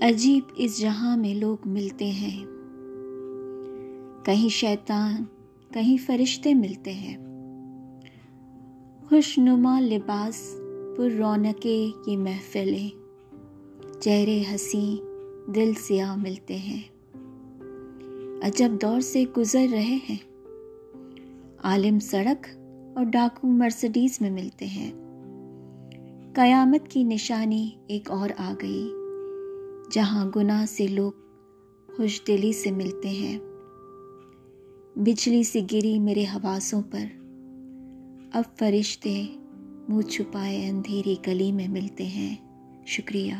عجیب اس جہاں میں لوگ ملتے ہیں۔ کہیں شیطان، کہیں فرشتے ملتے ہیں۔ خوش نما لباس، پر رونقے یہ محفلیں۔ چہرے ہنسی، دل سیاہ ملتے ہیں۔ عجب دور سے گزر رہے ہیں۔ عالم سڑک اور ڈاکو مرسڈیز میں ملتے ہیں۔ قیامت کی نشانی ایک اور آ گئی۔ جہاں گناہ سے لوگ خوش دلی سے ملتے ہیں۔ بجلی سے گری میرے حواسوں پر اب فرشتے منہ چھپائے اندھیری گلی میں ملتے ہیں۔ شکریہ۔